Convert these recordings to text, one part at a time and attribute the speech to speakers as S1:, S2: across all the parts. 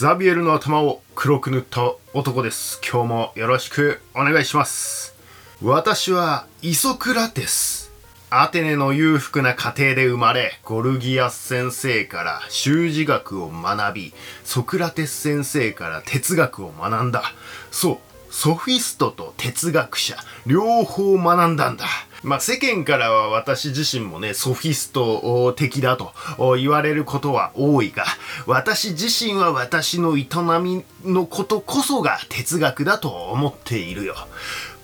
S1: ザビエルの頭を黒く塗った男です。今日もよろしくお願いします。私はイソクラテス。アテネの裕福な家庭で生まれ、ゴルギアス先生から修辞学を学び、ソクラテス先生から哲学を学んだ。そう、ソフィストと哲学者、両方学んだんだ。まあ世間からは私自身もね、ソフィスト的だと言われることは多いが、私自身は私の営みのことこそが哲学だと思っているよ。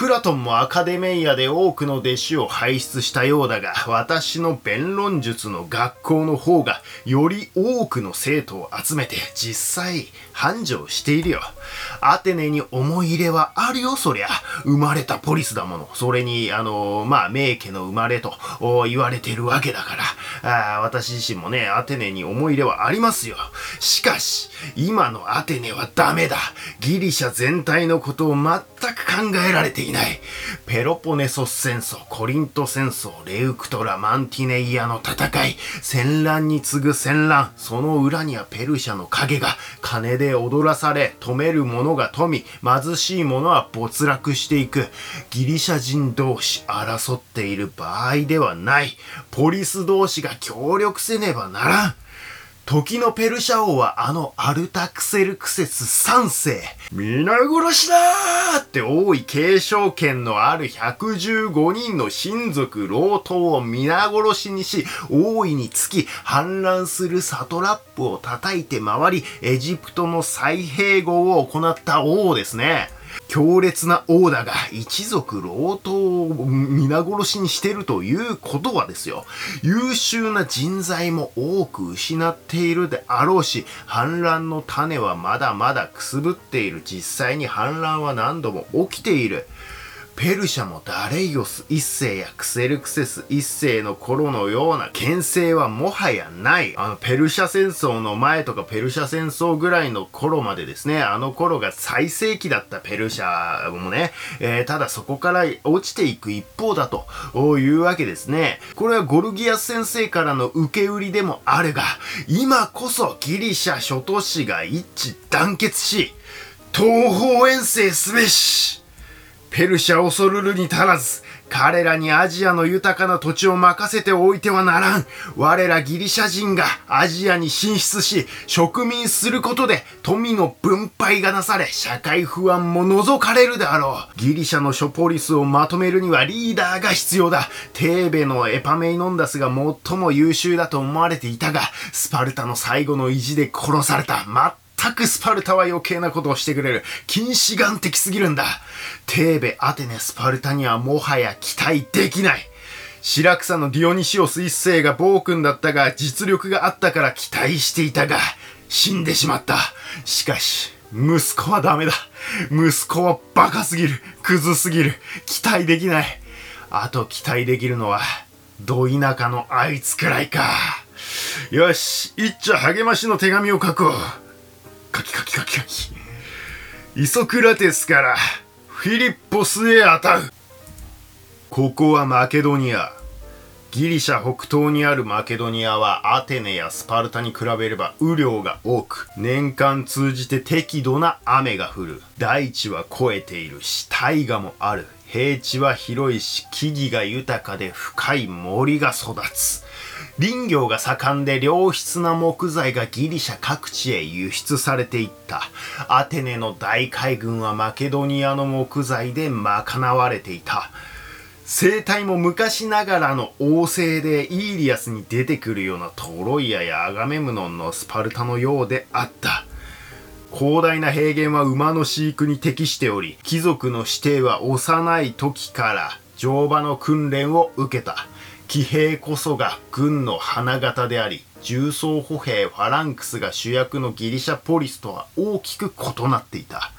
S1: プラトンもアカデメイアで多くの弟子を輩出したようだが、私の弁論術の学校の方がより多くの生徒を集めて実際繁盛しているよ。アテネに思い入れはあるよ、そりゃ。生まれたポリスだもの。それに、あの、まあ、名家の生まれと言われてるわけだから、あ私自身もね、アテネに思い入れはありますよ。しかし、今のアテネはダメだ。ギリシャ全体のことを全く考えられていない。いないペロポネソス戦争、コリント戦争、レウクトラ、マンティネイアの戦い、戦乱に次ぐ戦乱、その裏にはペルシャの影が金で踊らされ、止める者が富、貧しい者は没落していく。ギリシャ人同士争っている場合ではない。ポリス同士が協力せねばならん。時のペルシャ王はあのアルタクセルクセス3世。皆殺しだーって王位継承権のある115人の親族老頭を皆殺しにし、王位につき反乱するサトラップを叩いて回り、エジプトの再併合を行った王ですね。強烈な王だが一族老頭を皆殺しにしてるということはですよ。優秀な人材も多く失っているであろうし反乱の種はまだまだくすぶっている。実際に反乱は何度も起きている。ペルシャもダレイオス一世やクセルクセス一世の頃のような牽制はもはやない。あの、ペルシャ戦争の前とかペルシャ戦争ぐらいの頃までですね、あの頃が最盛期だったペルシャもね、えー、ただそこから落ちていく一方だというわけですね。これはゴルギアス先生からの受け売りでもあるが、今こそギリシャ諸都市が一致団結し、東方遠征すべしペルシャ恐るるに足らず、彼らにアジアの豊かな土地を任せておいてはならん。我らギリシャ人がアジアに進出し、植民することで富の分配がなされ、社会不安も除かれるであろう。ギリシャの諸ポリスをまとめるにはリーダーが必要だ。テーベのエパメイノンダスが最も優秀だと思われていたが、スパルタの最後の意地で殺された。全くスパルタは余計なことをしてくれる。近視眼的すぎるんだ。テーベ、アテネ、スパルタにはもはや期待できない。白草のディオニシオス一世が暴君だったが実力があったから期待していたが死んでしまった。しかし、息子はダメだ。息子はバカすぎる。クズすぎる。期待できない。あと期待できるのは、ど田舎のあいつくらいか。よし、一丁励ましの手紙を書こう。カキカキカキカキ。イソクラテスからフィリッポスへ当たる。ここはマケドニア。ギリシャ北東にあるマケドニアはアテネやスパルタに比べれば雨量が多く、年間通じて適度な雨が降る。大地は肥えているし、大河もある。平地は広いし、木々が豊かで深い森が育つ。林業が盛んで良質な木材がギリシャ各地へ輸出されていった。アテネの大海軍はマケドニアの木材で賄われていた。生態も昔ながらの王政でイーリアスに出てくるようなトロイアやアガメムノンのスパルタのようであった。広大な平原は馬の飼育に適しており、貴族の指定は幼い時から乗馬の訓練を受けた。騎兵こそが軍の花形であり、重装歩兵ファランクスが主役のギリシャポリスとは大きく異なっていた。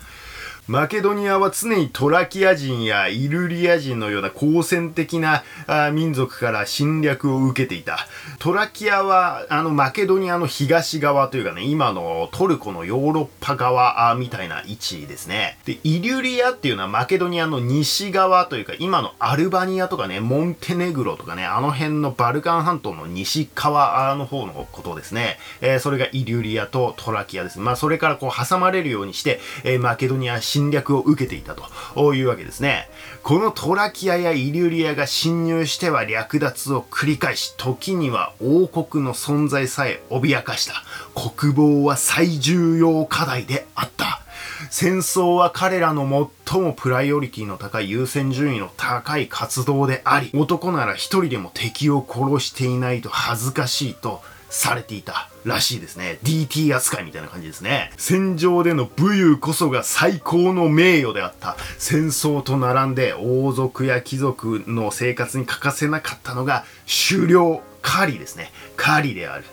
S1: マケドニアは常にトラキア人やイルリア人のような好戦的な民族から侵略を受けていた。トラキアは、あの、マケドニアの東側というかね、今のトルコのヨーロッパ側みたいな位置ですね。で、イリュリアっていうのはマケドニアの西側というか、今のアルバニアとかね、モンテネグロとかね、あの辺のバルカン半島の西側の方のことですね。えー、それがイリュリアとトラキアです。まあ、それからこう挟まれるようにして、えー、マケドニア侵略を受けていたというわけですね。このトラキアやイリュリアが侵入しては略奪を繰り返し、時には王国の存在さえ脅かした。国防は最重要課題であった。戦争は彼らの最もプライオリティの高い優先順位の高い活動であり、男なら一人でも敵を殺していないと恥ずかしいとされていたらしいですね。DT 扱いみたいな感じですね。戦場での武勇こそが最高の名誉であった。戦争と並んで王族や貴族の生活に欠かせなかったのが狩猟、狩りですね。狩りである。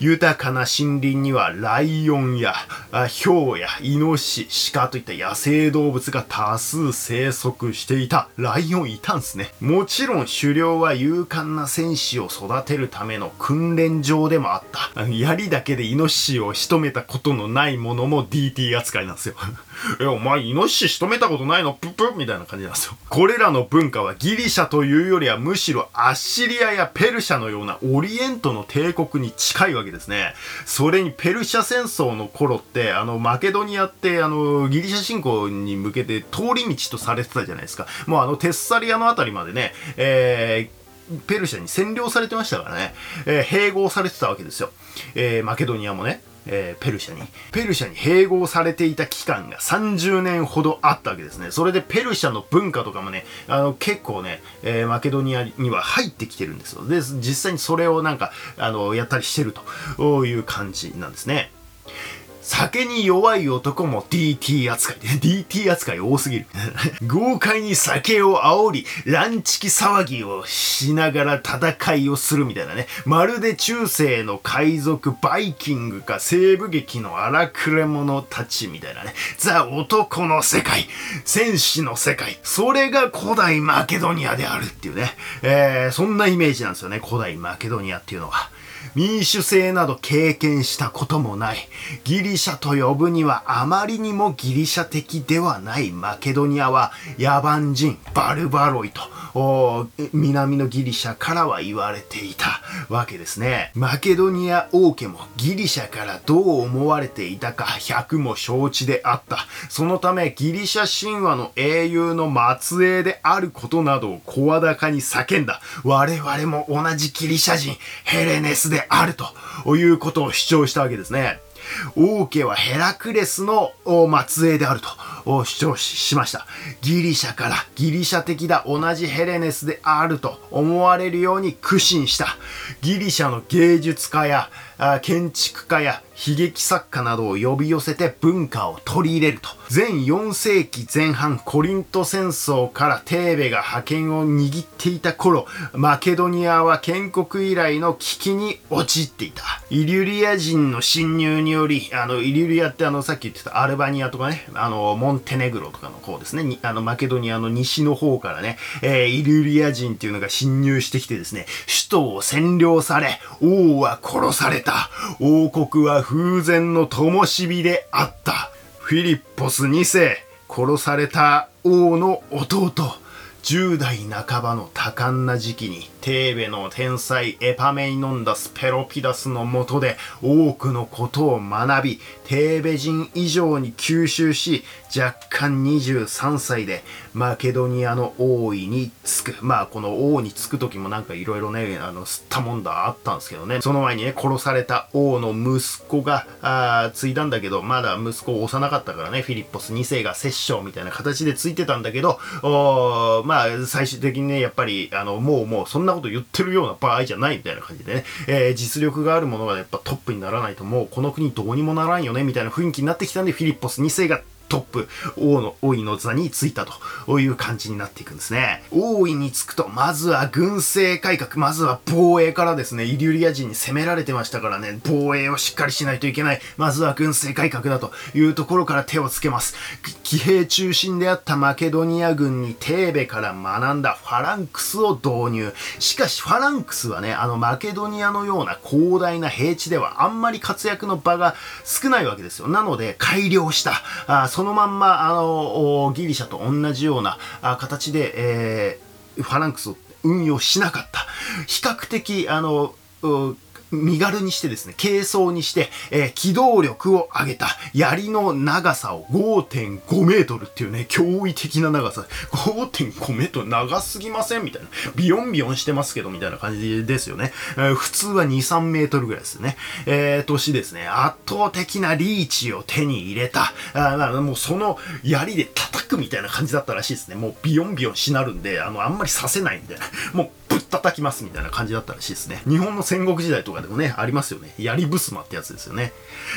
S1: 豊かな森林にはライオンやヒョウやイノシシ、鹿といった野生動物が多数生息していた。ライオンいたんすね。もちろん狩猟は勇敢な戦士を育てるための訓練場でもあった。槍だけでイノシシを仕留めたことのないものも DT 扱いなんですよ。え、お前イノシシ仕留めたことないの？プップみたいな感じなんですよ。これらの文化はギリシャというよりはむしろアッシリアやペルシャのようなオリエントの帝国に近いわけですですね。それにペルシャ戦争の頃って、あの、マケドニアって、あの、ギリシャ侵攻に向けて通り道とされてたじゃないですか。もうあの、テッサリアのあたりまでね、えー、ペルシャに占領されてましたからね、えー、併合されてたわけですよ。えー、マケドニアもね。えー、ペルシャに。ペルシャに併合されていた期間が30年ほどあったわけですね。それでペルシャの文化とかもね、あの、結構ね、えー、マケドニアには入ってきてるんですよ。で、実際にそれをなんか、あの、やったりしてるという感じなんですね。酒に弱い男も DT 扱い。DT 扱い多すぎる。豪快に酒を煽り、ランチキ騒ぎをしながら戦いをするみたいなね。まるで中世の海賊バイキングか西部劇の荒くれ者たちみたいなね。ザ・男の世界。戦士の世界。それが古代マケドニアであるっていうね。えー、そんなイメージなんですよね。古代マケドニアっていうのは。民主制など経験したこともない。ギリシャと呼ぶにはあまりにもギリシャ的ではないマケドニアは野蛮人、バルバロイと南のギリシャからは言われていたわけですね。マケドニア王家もギリシャからどう思われていたか100も承知であった。そのためギリシャ神話の英雄の末裔であることなどを声高に叫んだ。我々も同じギリシャ人、ヘレネスであるということを主張したわけですね。王家はヘラクレスの末裔であるとを主張しました。ギリシャからギリシャ的だ同じヘレネスであると思われるように苦心した。ギリシャの芸術家や建築家や悲劇作家などを呼び寄せて文化を取り入れると。全4世紀前半コリント戦争からテーベが覇権を握っていた頃、マケドニアは建国以来の危機に陥っていた。イリュリア人の侵入により、あの、イリュリアってあの、さっき言ってたアルバニアとかね、あの、モンテネグロとかの方ですね、あの、マケドニアの西の方からね、えー、イリュリア人っていうのが侵入してきてですね、首都を占領され、王は殺され。た。王国は風前の灯火であった。フィリッポス2世、殺された王の弟。10代半ばの多感な時期にテーベの天才エパメイノンダス・ペロピダスのもとで多くのことを学びテーベ人以上に吸収し若干23歳でマケドニアの王位につく。まあこの王につく時もなんかいろいろねあの吸ったもんだあったんですけどね。その前にね殺された王の息子があ継いだんだけどまだ息子幼かったからねフィリッポス2世が摂政みたいな形でついてたんだけどおまあ最終的にねやっぱりあのもうもうそんなこと言ってるような場合じゃないみたいな感じでね、えー、実力があるものがやっぱトップにならないともうこの国どうにもならんよねみたいな雰囲気になってきたんでフィリッポス2世がトップ、王の、王位の座についたという感じになっていくんですね。王位につくと、まずは軍政改革、まずは防衛からですね、イリュリア人に攻められてましたからね、防衛をしっかりしないといけない。まずは軍政改革だというところから手をつけます。騎兵中心であったマケドニア軍にテーベから学んだファランクスを導入。しかしファランクスはね、あのマケドニアのような広大な平地ではあんまり活躍の場が少ないわけですよ。なので改良した。あそそのまんま、あの、ギリシャと同じような形で、えー、ファランクスを運用しなかった。比較的、あの、身軽にしてですね、軽装にして、えー、機動力を上げた槍の長さを5.5メートルっていうね、驚異的な長さ。5.5メートル長すぎません？みたいな。ビヨンビヨンしてますけど、みたいな感じですよね。えー、普通は2、3メートルぐらいですね。えー、年ですね、圧倒的なリーチを手に入れた。あもうその槍で叩くみたいな感じだったらしいですね。もうビヨンビヨンしなるんで、あの、あんまりさせないみたいな。もうっ叩きますみたいな感じだったらしいですね。日本の戦国時代とかでもね、ありますよね。槍ブスマってやつですよね。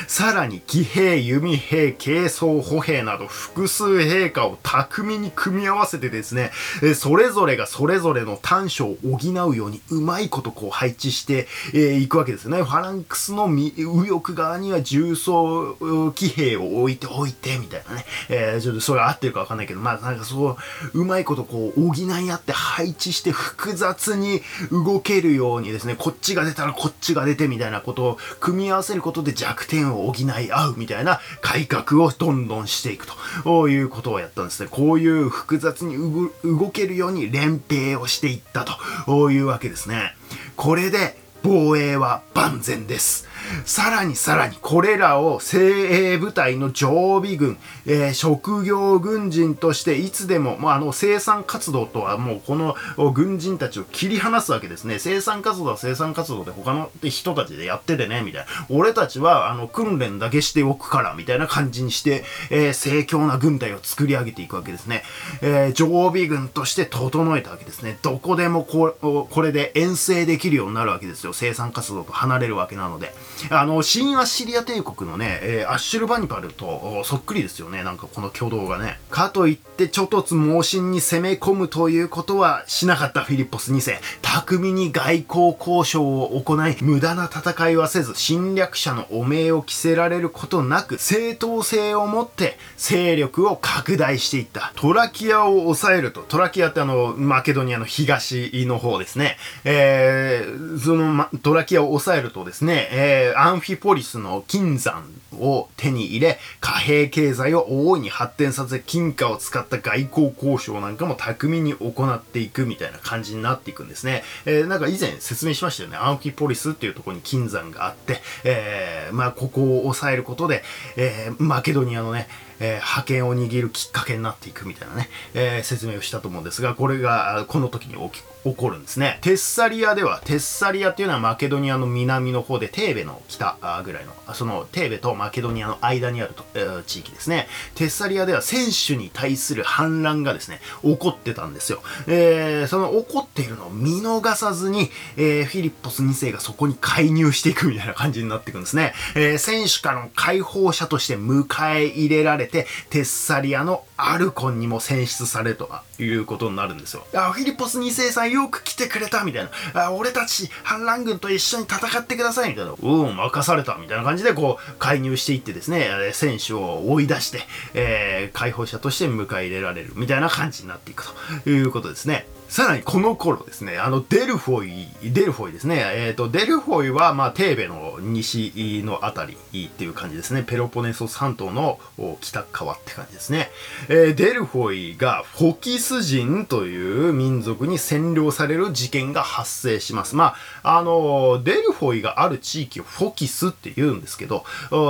S1: さらに、騎兵、弓兵、軽装、歩兵など複数兵科を巧みに組み合わせてですね、それぞれがそれぞれの短所を補うようにうまいことこう配置してい、くわけですよね。ファランクスの右翼側には重装騎兵を置いておいて、みたいなね。えー、ちょっとそれ合ってるかわかんないけど、まあなんかそう、うまいことこう補い合って配置して複雑に動けるようにですね、こっちが出たらこっちが出てみたいなことを組み合わせることで弱点を補い合うみたいな改革をどんどんしていくということをやったんですね。こういう複雑に動けるように連兵をしていったというわけですね。これで防衛は万全です。さらにさらにこれらを精鋭部隊の常備軍、えー、職業軍人としていつでも、まあ、あの生産活動とはもうこの軍人たちを切り離すわけですね。生産活動は生産活動で他の人たちでやっててね、みたいな。俺たちはあの訓練だけしておくから、みたいな感じにして、えー、盛況な軍隊を作り上げていくわけですね。えー、常備軍として整えたわけですね。どこでもここれで遠征できるようになるわけですよ。生産活動と離れるわけなので。あの、新アッシリア帝国のね、えー、アッシュルバニパルとそっくりですよね。なんかこの挙動がね。かといって、ちょとつ猛進に攻め込むということはしなかったフィリッポス2世。巧みに外交交渉を行い、無駄な戦いはせず、侵略者の汚名を着せられることなく、正当性を持って勢力を拡大していった。トラキアを抑えると、トラキアってあの、マケドニアの東の方ですね。えー、その、ま、トラキアを抑えるとですね、えー、アンフィポリスの金山を手に入れ、貨幣経済を大いに発展させ、金貨を使った外交交渉なんかも巧みに行っていくみたいな感じになっていくんですね。えー、なんか以前説明しましたよね。アンフィポリスっていうところに金山があって、えー、まあここを抑えることで、えー、マケドニアのね、えー、覇権を握るきっかけになっていくみたいなね、えー、説明をしたと思うんですが、これがこの時に起き起こるんですね。テッサリアでは、テッサリアっていうのはマケドニアの南の方で、テーベの北ぐらいの、そのテーベとマケドニアの間にあると、えー、地域ですね。テッサリアでは選手に対する反乱がですね、起こってたんですよ。えー、その起こっているのを見逃さずに、えー、フィリッポス2世がそこに介入していくみたいな感じになっていくんですね。えー、選手からの解放者として迎え入れられて、テッサリアのアルコンにも選出されるということになるんですよ。あ、フィリポス2世さんよく来てくれたみたいな。あ、俺たち反乱軍と一緒に戦ってくださいみたいな。うん、任されたみたいな感じでこう介入していってですね、僭主を追い出して、えー、解放者として迎え入れられるみたいな感じになっていくということですね。さらにこの頃ですね、あのデルフォイ、デルフォイですね、えっ、ー、と、デルフォイは、まあ、テーベの西のあたりっていう感じですね。ペロポネソス半島の北側って感じですね。えー、デルフォイがフォキス人という民族に占領される事件が発生します。まあ、あの、デルフォイがある地域をフォキスって言うんですけど、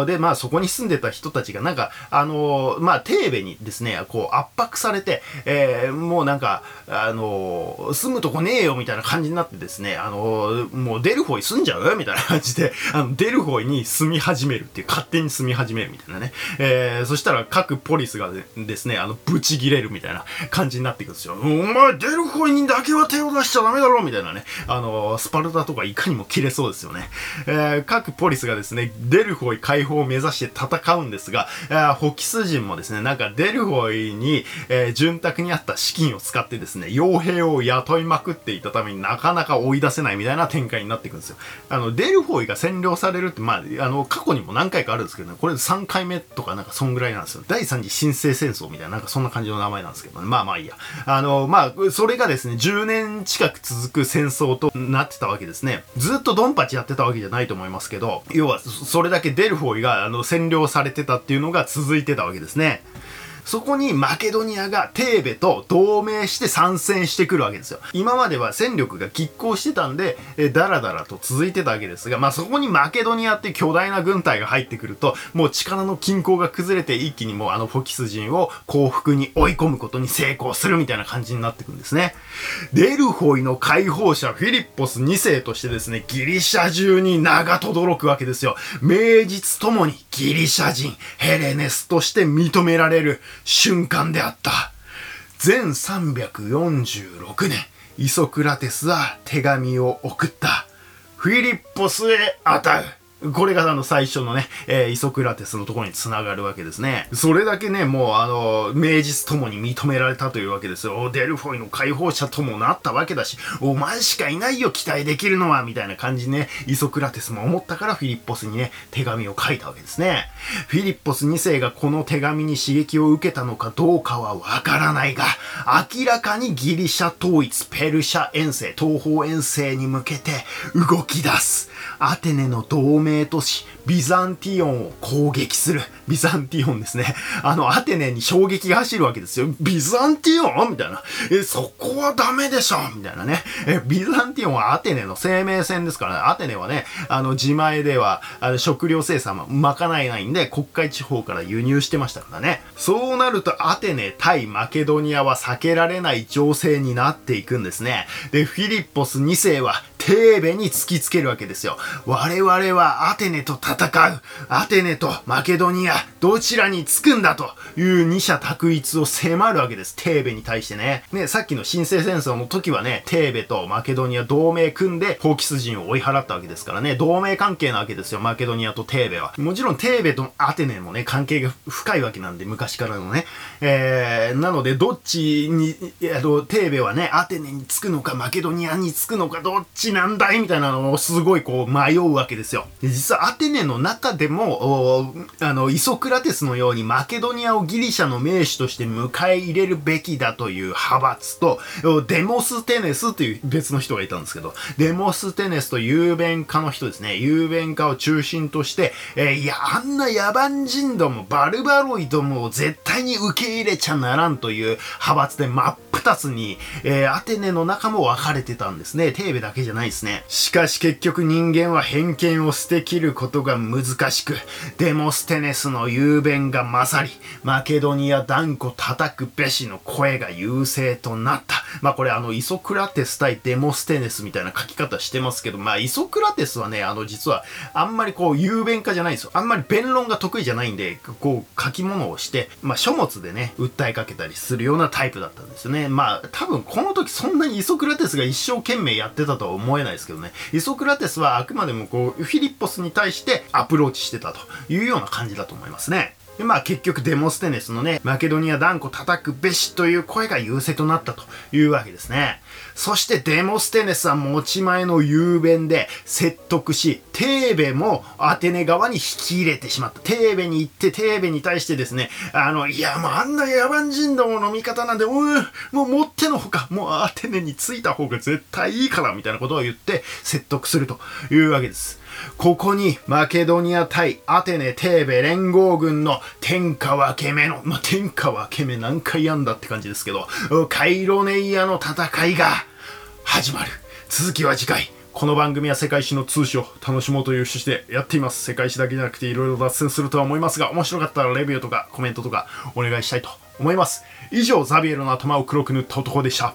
S1: で、まあ、そこに住んでた人たちがなんか、あの、まあ、テーベにですね、こう圧迫されて、えー、もうなんか、あの、住むとこねえよみたいな感じになってですね、あの、もうデルフォイ住んじゃう？みたいな感じで、あの、デルフォイに住み始めるっていう、勝手に住み始めるみたいなね。えー、そしたら各ポリスがですね、あの、ブチギレるみたいな感じになっていくんですよ。お前、デルフォイにだけは手を出しちゃダメだろみたいなね。あの、スパルタとかいかにも切れそうですよね。えー、各ポリスがですね、デルフォイ解放を目指して戦うんですが、えー、ホキス人もですね、なんかデルフォイに、えー、潤沢にあった資金を使ってですね、傭兵をを雇いまくっていたためになかなか追い出せないみたいな展開になっていくんですよ。あの、デルフォイが占領されるって、まあ、あの、過去にも何回かあるんですけどね、これ3回目とかなんかそんぐらいなんですよ。第3次新生戦争みたいな、なんかそんな感じの名前なんですけどね。まあまあいいや。あの、まあ、それがですね、10年近く続く戦争となってたわけですね。ずっとドンパチやってたわけじゃないと思いますけど、要は、それだけデルフォイが、あの、占領されてたっていうのが続いてたわけですね。そこにマケドニアがテーベと同盟して参戦してくるわけですよ。今までは戦力が拮抗してたんで、えダラダラと続いてたわけですが、まあそこにマケドニアって巨大な軍隊が入ってくると、もう力の均衡が崩れて一気にもうあのフォキス人を降伏に追い込むことに成功するみたいな感じになってくんですね。デルホイの解放者フィリッポス2世としてですね、ギリシャ中に名が轟くわけですよ。名実ともにギリシャ人、ヘレネスとして認められる瞬間であった。全346年、イソクラテスは手紙を送った。フィリッポスへ与う。これがあの最初のね、えー、イソクラテスのところに繋がるわけですね。それだけね、もうあの、名実ともに認められたというわけですよ。デルフォイの解放者ともなったわけだし、お前しかいないよ、期待できるのは、みたいな感じね、イソクラテスも思ったからフィリッポスにね、手紙を書いたわけですね。フィリッポス2世がこの手紙に刺激を受けたのかどうかはわからないが、明らかにギリシャ統一、ペルシャ遠征、東方遠征に向けて動き出す。アテネの同盟都市ビザンティオンを攻撃する。ビザンティオンですね。あの、アテネに衝撃が走るわけですよ。ビザンティオン？みたいな。え、そこはダメでしょ？みたいなね。え、ビザンティオンはアテネの生命線ですからね。アテネはね、あの、自前では、あの食料生産も賄えないんで、黒海地方から輸入してましたからね。そうなると、アテネ対マケドニアは避けられない情勢になっていくんですね。で、フィリッポス2世は、テーベに突きつけるわけですよ。我々はアテネと戦う。アテネとマケドニア、どちらにつくんだという二者択一を迫るわけです。テーベに対してね。ね、さっきの新生戦争の時はね、テーベとマケドニア同盟組んで、ホーキス人を追い払ったわけですからね、同盟関係なわけですよ、マケドニアとテーベは。もちろんテーベとアテネもね、関係が深いわけなんで、昔からのね。えー、なので、どっちに、あの、テーベはね、アテネにつくのか、マケドニアにつくのか、どっちなんだいみたいなのをすごいこう迷うわけですよ。実はアテネの中でも、あの、イソクラテスのようにマケドニアをギリシャの名手として迎え入れるべきだという派閥と、デモステネスという別の人がいたんですけど、デモステネスと雄弁家の人ですね。雄弁家を中心として、えー、いや、あんな野蛮人ども、バルバロイどもを絶対に受け入れちゃならんという派閥で真っ二つに、えー、アテネの中も分かれてたんですね。テーベだけじゃないですね。しかし結局人間は偏見を捨てきることが難しく、デモステネスの雄弁が勝り、マケドニア断固叩くべしの声が優勢となった。まあこれあの、イソクラテス対デモステネスみたいな書き方してますけど、まあイソクラテスはね、あの実はあんまりこう雄弁家じゃないんですよ。あんまり弁論が得意じゃないんで、こう書き物をして、まあ書物でね、訴えかけたりするようなタイプだったんですよね。まあ多分この時そんなにイソクラテスが一生懸命やってたとは思えないですけどね。イソクラテスはあくまでもこう、フィリッポスに対してアプローチしてたというような感じだと思いますね。で、まあ結局デモステネスのね、マケドニア断固叩くべしという声が優勢となったというわけですね。そしてデモステネスは持ち前の雄弁で説得し、テーベもアテネ側に引き入れてしまった。テーベに行ってテーベに対してですね、あの、いやもうあんな野蛮人どもの味方なんで、うん、もうもってのほか、もうアテネに着いた方が絶対いいから、みたいなことを言って説得するというわけです。ここにマケドニア対アテネテーベ連合軍の天下分け目の、まあ、天下分け目何回やんだって感じですけど、カイロネイアの戦いが始まる。続きは次回。この番組は世界史の通史を楽しもうという趣旨でやっています。世界史だけじゃなくていろいろ脱線するとは思いますが、面白かったらレビューとかコメントとかお願いしたいと思います。以上、ザビエルの頭を黒く塗った男でした。